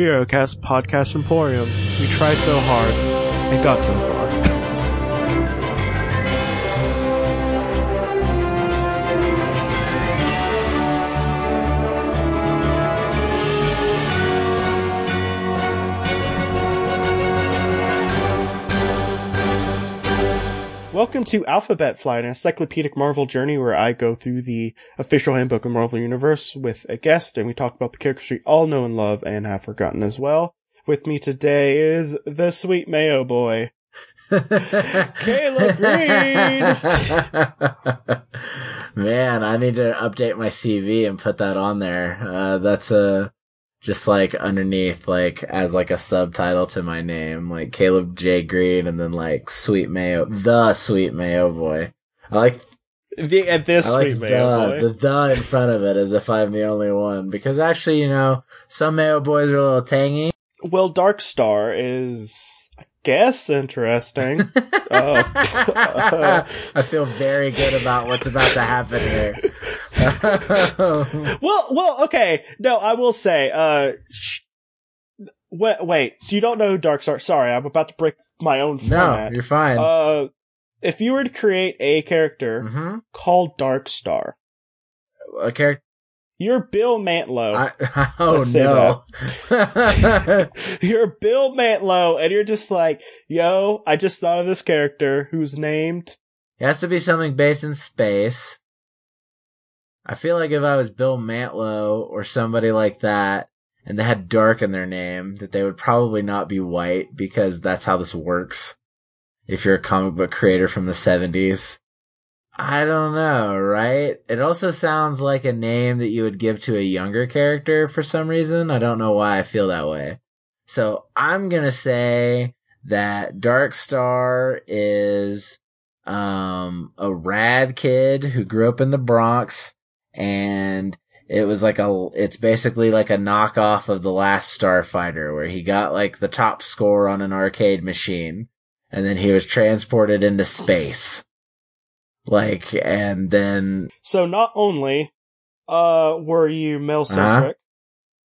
HeroCast Podcast Emporium. We tried so hard and got so far. Welcome to Alphabet Flight, an encyclopedic Marvel journey where I go through the official handbook of Marvel Universe with a guest and we talk about the characters we all know and love and have forgotten as well. With me today is the sweet Mayo boy, Caleb Green. Man, I need to update my CV and put that on there. Uh, that's a just like underneath, like as like a subtitle to my name, like Caleb J Green, and then like Sweet Mayo, the Sweet Mayo boy. I like The, at this I like sweet Mayo the, boy. the the in front of it as if I'm the only one because actually, you know, some Mayo boys are a little tangy. Well, Dark Star is, guess, interesting. uh, I feel very good about what's about to happen here. well, well, okay. No, I will say, uh, sh- wait, wait. So you don't know who Dark Star? Sorry, I'm about to break my own format. no, you're fine. uh, if you were to create a character hmm called Dark Star, A character. You're Bill Mantlo. I, oh no. you're Bill Mantlo, and you're just like, yo, I just thought of this character who's named. it has to be something based in space. I feel like if I was Bill Mantlo or somebody like that, and they had dark in their name, that they would probably not be white because that's how this works. If you're a comic book creator from the 70s. I don't know, right? It also sounds like a name that you would give to a younger character for some reason. I don't know why I feel that way. So I'm gonna say that Dark Star is um a rad kid who grew up in the Bronx and it was like a it's basically like a knockoff of the last Starfighter where he got like the top score on an arcade machine and then he was transported into space. Like and then So not only, uh, were you male centric,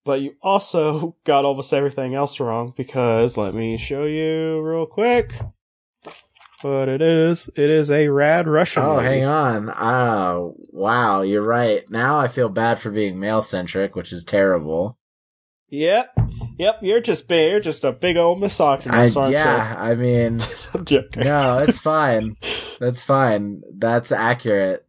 but you also got almost everything else wrong because let me show you real quick what it is. It is a rad Russian. Oh, lady. hang on. Oh, wow, you're right. Now I feel bad for being male centric, which is terrible. Yep. Yep, you're just big, you're just a big old I, misogynist, aren't yeah, I mean, you? I'm joking. no, it's fine. That's fine. That's accurate.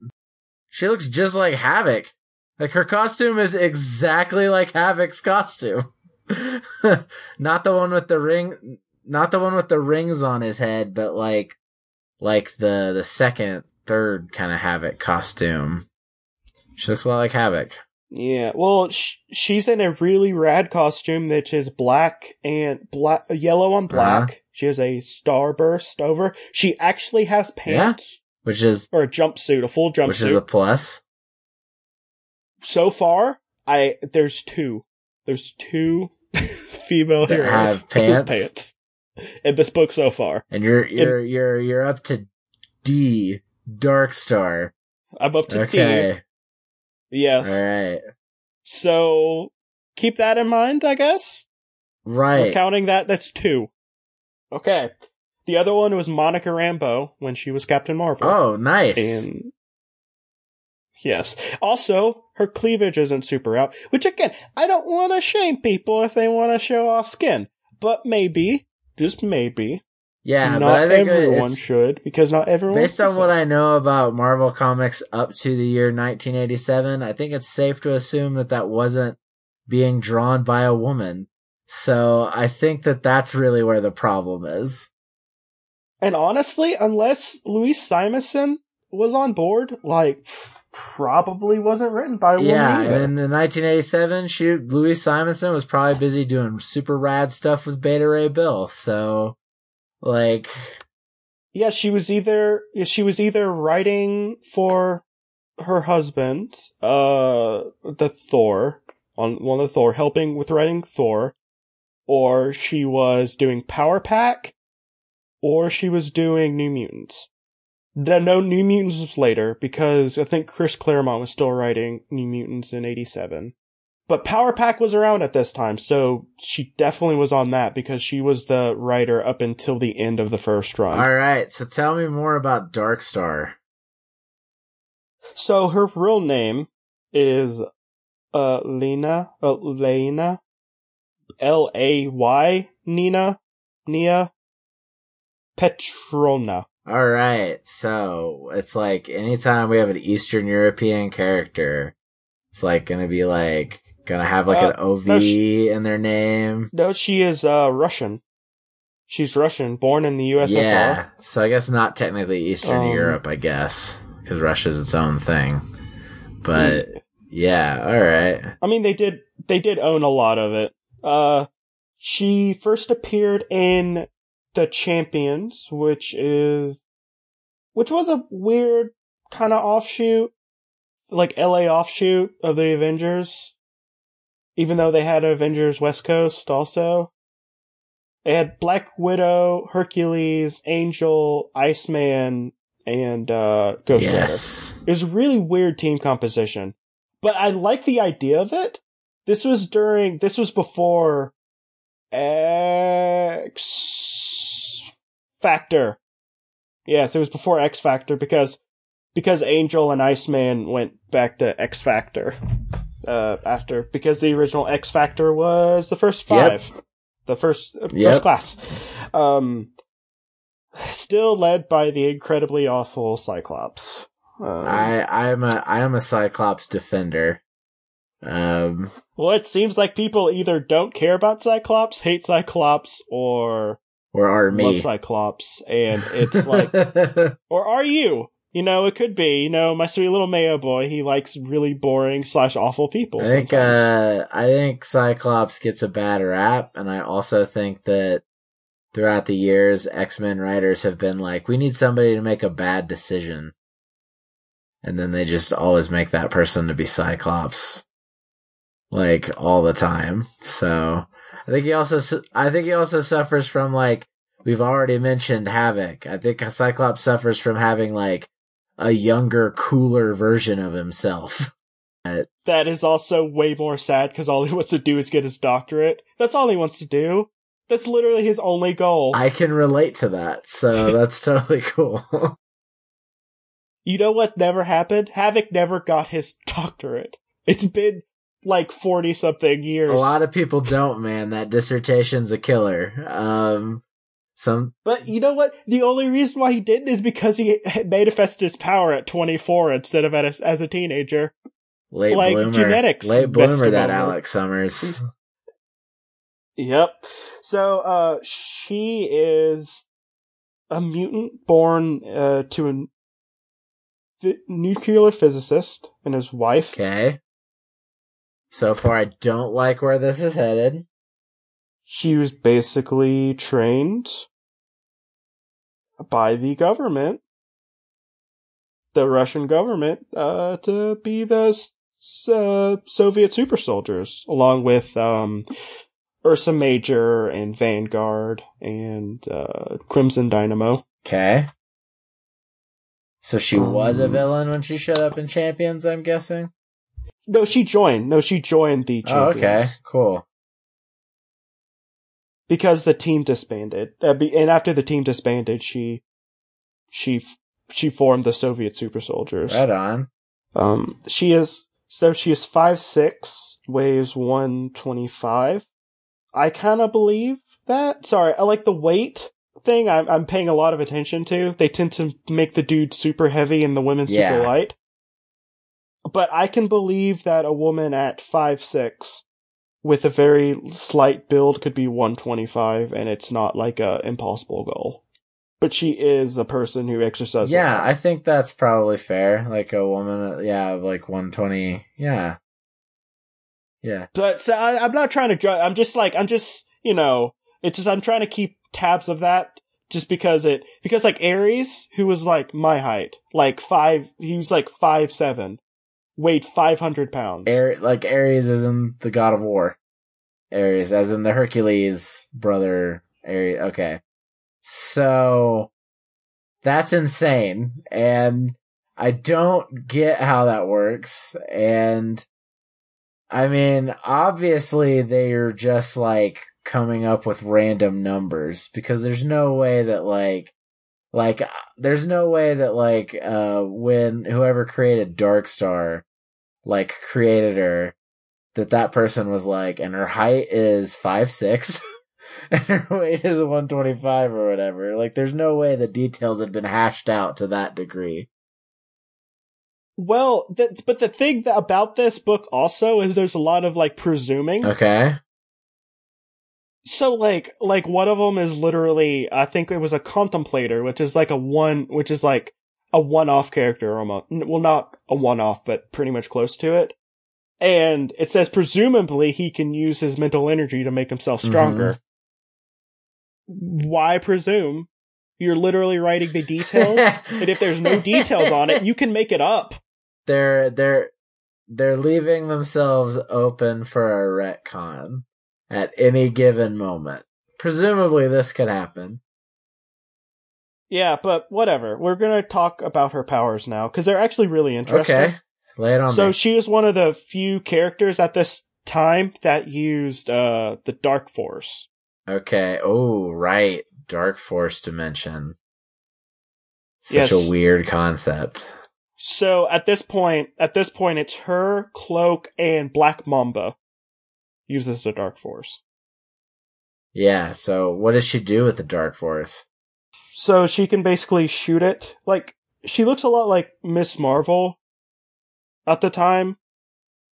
She looks just like Havoc. Like her costume is exactly like Havoc's costume. not the one with the ring, not the one with the rings on his head, but like, like the, the second, third kind of Havoc costume. She looks a lot like Havoc. Yeah, well, sh- she's in a really rad costume that is black and black, yellow on black. Uh-huh. She has a starburst over. She actually has pants Which is, or a jumpsuit, a full jumpsuit. which is a plus. so far, I there's two. There's two female That heroes have pants? pants in this book so far. And you're, you're, you're, you're up to D, Dark Star. I'm up to Okay. T. Yes. Alright. So keep that in mind, I guess. We're Right. counting that. That's two. Okay. The other one was Monica Rambeau when she was Captain Marvel. Oh, nice. And yes. Also, her cleavage isn't super out, which again, I don't want to shame people if they want to show off skin, but maybe, just maybe, yeah, not but I think everyone should because not everyone. based on what I know about Marvel Comics up to the year 1987, I think it's safe to assume that that wasn't being drawn by a woman. So I think that that's really where the problem is. And honestly, unless Louise Simonson was on board, like probably wasn't written by a woman Yeah, either. and in the 1987 shoot, Louise Simonson was probably busy doing super rad stuff with Beta Ray Bill. So, like, Yeah, she was either yeah, she was either writing for her husband, uh, the Thor on one of the Thor, helping with writing Thor, or she was doing Power Pack, or she was doing New Mutants. No, no, New Mutants was later because I think Chris Claremont was still writing New Mutants in '87. but Power Pack was around at this time, so she definitely was on that because she was the writer up until the end of the first run. All right, so tell me more about Dark Star. So her real name is uh Lena uh, Lena L A Y Nina Nia Petrovna. All right, so it's like anytime we have an Eastern European character, it's like gonna be like gonna have like Uh, an OV no, she- in their name. No, she is uh Russian. She's Russian, born in the USSR. Yeah, so I guess not technically Eastern Um, Europe, I guess, because Russia's its own thing. But Mm. yeah, all right. I mean, they did they did own a lot of it. Uh, she first appeared in the Champions, which is which was a weird kind of offshoot, like LA offshoot of the Avengers. Even though they had Avengers West Coast also. They had Black Widow, Hercules, Angel, Iceman, and uh, Ghost Rider. yes. It was a really weird team composition. But I like the idea of it. This was during, this was before X Factor. Yes, it was before X Factor because, because Angel and Iceman went back to X Factor. Uh, after, because the original X Factor was the first Yep. five. The first, uh, Yep. first class. Um, still led by the incredibly awful Cyclops. Um, I I am a I am a Cyclops defender. Um, Well, it seems like people either don't care about Cyclops, hate Cyclops, or or are love me? Cyclops, and it's like, or are you? You know, it could be. You know, my sweet little Mayo boy, he likes really boring slash awful people. I think uh I think Cyclops gets a bad rap, and I also think that throughout the years, X Men writers have been like, we need somebody to make a bad decision, and then they just always make that person to be Cyclops, like all the time. So I think he also su- I think he also suffers from like we've already mentioned Havoc. I think Cyclops suffers from having like a younger, cooler version of himself. that is also way more sad because all he wants to do is get his doctorate. That's all he wants to do. That's literally his only goal. I can relate to that, so that's totally cool. You know what's never happened? Havoc never got his doctorate. It's been like 40 something years. a lot of people don't, man. That dissertation's a killer. Um, some but you know what? The only reason why he didn't is because he manifested his power at 24 instead of at a, as a teenager. late Like, bloomer, genetics late bloomer. That. Alex Summers. Yep. So, uh, she is a mutant born, uh, to a nuclear physicist and his wife. Okay. So far, I don't like where this is headed. She was basically trained by the government, the Russian government, uh, to be the uh, Soviet super soldiers, along with um, Ursa Major and Vanguard and uh, Crimson Dynamo. Okay. So she was a Um, villain when she showed up in Champions. I'm guessing. No, she joined. No, she joined the Oh, champions. okay, cool. because the team disbanded. Uh, be- and after the team disbanded, she she she formed the Soviet super soldiers. Right on. Um, she is so she is five six, weighs one twenty five. I kind of believe that. Sorry, I like the weight thing. I'm I'm paying a lot of attention to. They tend to make the dude super heavy and the women super light. But I can believe that a woman at five six with a very slight build could be 125 and it's not like a impossible goal. But she is a person who exercises. yeah. I think that's probably fair. Like a woman, uh, yeah, like 120. Yeah. Yeah. But so I, I'm not trying to judge. I'm just like I'm just you know it's just I'm trying to keep tabs of that just because it because like Ares who was like my height like five he was like five seven weighed 500 pounds. Ares, like Ares is in the God of War. Ares, as in the Hercules brother. Ares. Okay. So that's insane, and I don't get how that works. And I mean, obviously they're just like coming up with random numbers because there's no way that like like there's no way that like uh when whoever created Dark Star, like created her that that person was like and her height is five six and her weight is 125 or whatever. Like there's no way the details had been hashed out to that degree. Well, th- but the thing that, about this book also is there's a lot of like presuming. okay So like like one of them is literally I think it was a contemplator, which is like a one, which is like a one-off character almost. Well, not a one-off, but pretty much close to it. And it says presumably he can use his mental energy to make himself mm-hmm. stronger. Why presume? You're literally writing the details, and if there's no details on it, you can make it up. they're they're they're leaving themselves open for a retcon at any given moment. Presumably, this could happen. Yeah, but whatever. We're gonna talk about her powers now because they're actually really interesting. Okay, lay it on So me. she was one of the few characters at this time that used uh the Dark Force. Okay. Oh, right. Dark Force dimension. Such Yes. a weird concept. So at this point, at this point, it's her, Cloak, and Black Mamba uses the Dark Force. Yeah. So, what does she do with the Dark Force? So she can basically shoot it. Like she looks a lot like Miss Marvel at the time,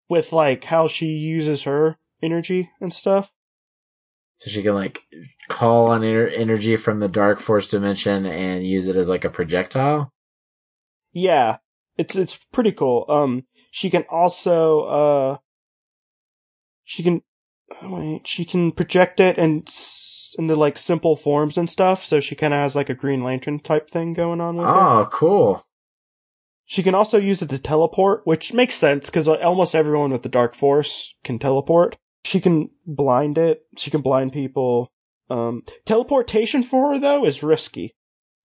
with like how she uses her energy and stuff. So she can like call on ener- energy from the Dark Force dimension and use it as like a projectile. Yeah, it's it's pretty cool. Um, she can also uh, she can wait, she can project it and into like simple forms and stuff. So she kind of has like a Green Lantern type thing going on with it. Oh, cool. She can also use it to teleport, which makes sense because almost everyone with the Dark Force can teleport. She can blind it. She can blind people. Um, teleportation for her though is risky.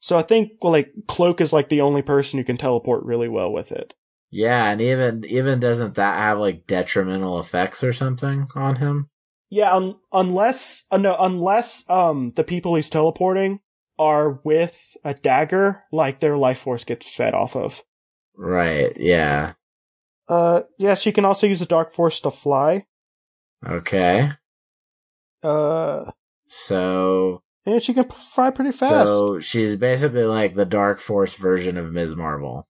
So I think well, like Cloak is like the only person who can teleport really well with it. Yeah, and even even doesn't that have like detrimental effects or something on him? Yeah, un- unless uh, no, unless um the people he's teleporting are with a dagger, like their life force gets fed off of. Right. Yeah. Uh, yeah, she can also use the dark force to fly. Okay. Uh, So and she can fly pretty fast. so she's basically like the Dark Force version of Ms. Marvel.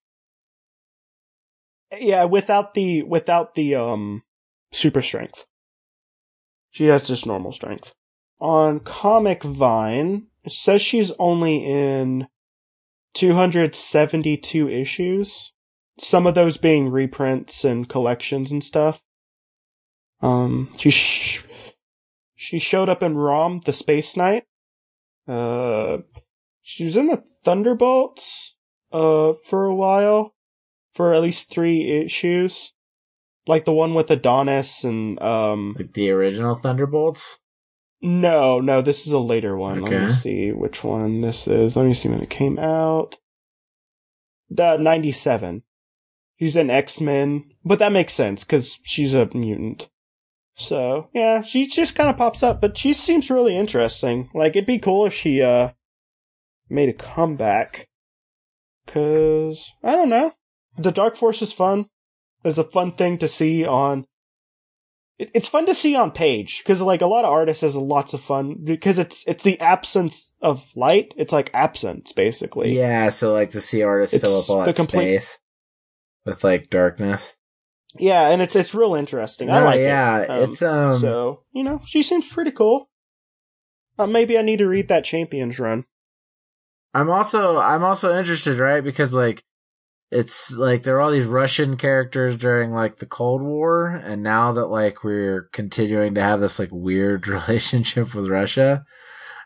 Yeah, without the without the um super strength. She has just normal strength. On Comic Vine, it says she's only in 272 issues. Some of those being reprints and collections and stuff. Um, she sh- she showed up in Rom, the Space Knight. Uh, she was in the Thunderbolts uh for a while for at least three issues, like the one with Adonis and um. Like the original Thunderbolts? No, no, this is a later one. Let me see which one this is. Let me see when it came out. The ninety seven. She's an X Men, but that makes sense because she's a mutant. So yeah, she just kind of pops up, but she seems really interesting. Like it'd be cool if she uh made a comeback. Cause I don't know, the Dark Force is fun. It's a fun thing to see on. It, it's fun to see on page because like a lot of artists has lots of fun because it's it's the absence of light. It's like absence basically. Yeah, so like to see artists fill up all that complete- space with like darkness. Yeah, and it's it's real interesting. I like yeah, it. Um, it's um so you know she seems pretty cool. Uh, maybe I need to read that Champions run. I'm also I'm also interested, right? Because like it's like there are all these Russian characters during like the Cold War, and now that like we're continuing to have this like weird relationship with Russia,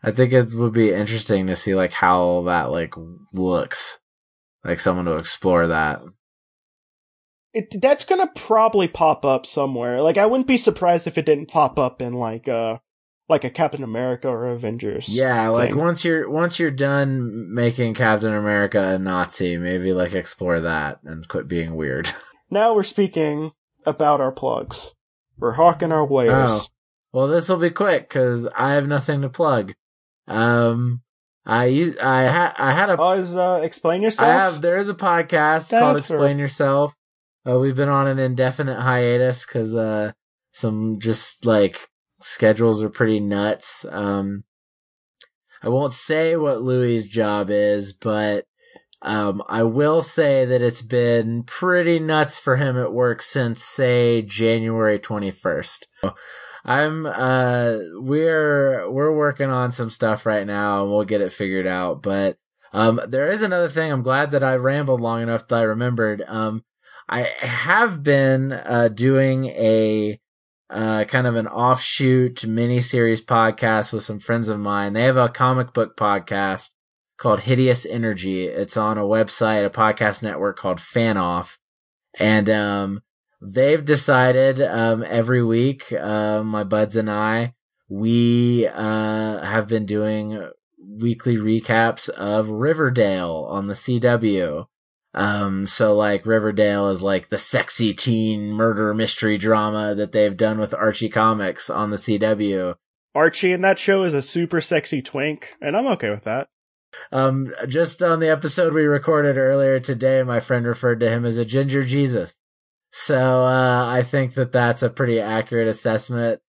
I think it would be interesting to see like how that like looks. Like someone to explore that. It that's gonna probably pop up somewhere. Like I wouldn't be surprised if it didn't pop up in like uh like a Captain America or Avengers. Yeah, like once you're once you're done making Captain America a Nazi, maybe like explore that and quit being weird. Now we're speaking about our plugs. We're hawking our wares. Oh. Well, this will be quick because I have nothing to plug. Um, I use, I had I had a Oh, is, uh, explain yourself. I have there is a podcast That's called. Explain Yourself. Uh, we've been on an indefinite hiatus because uh, some just like schedules are pretty nuts. Um, I won't say what Louis's job is, but um, I will say that it's been pretty nuts for him at work since say January twenty first. I'm uh we're we're working on some stuff right now and we'll get it figured out. But um there is another thing. I'm glad that I rambled long enough that I remembered. Um I have been uh doing a uh kind of an offshoot mini series podcast with some friends of mine. They have a comic book podcast called Hideous Energy. It's on a website, a podcast network called Fan Off. And um they've decided um, every week, uh, my buds and I, we uh, have been doing weekly recaps of Riverdale on the CW. Um, so like Riverdale is like the sexy teen murder mystery drama that they've done with Archie Comics on the CW. Archie in that show is a super sexy twink, and I'm okay with that. Um, just on the episode we recorded earlier today, my friend referred to him as a ginger Jesus. So, uh, I think that that's a pretty accurate assessment.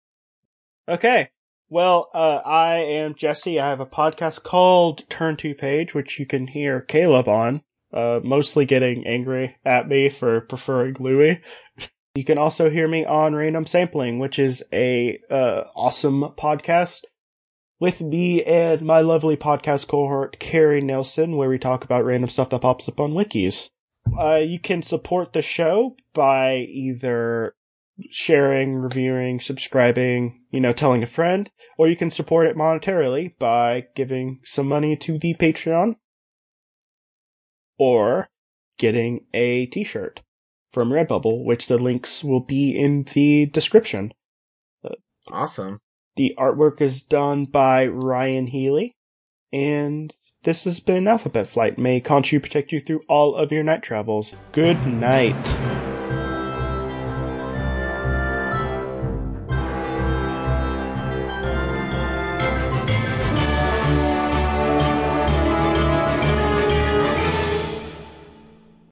Okay. Well, uh, I am Jesse. I have a podcast called Turn Two Page, which you can hear Caleb on, uh, mostly getting angry at me for preferring Louis. You can also hear me on Random Sampling, which is a, uh, awesome podcast with me and my lovely podcast cohort, Carrie Nelson, where we talk about random stuff that pops up on wikis. Uh, you can support the show by either sharing, reviewing, subscribing, you know, telling a friend, or you can support it monetarily by giving some money to the Patreon or getting a t-shirt from Redbubble, which the links will be in the description. Awesome. The artwork is done by Ryan Healy, and this has been Alphabet Flight. May Khonshu protect you through all of your night travels. Good night.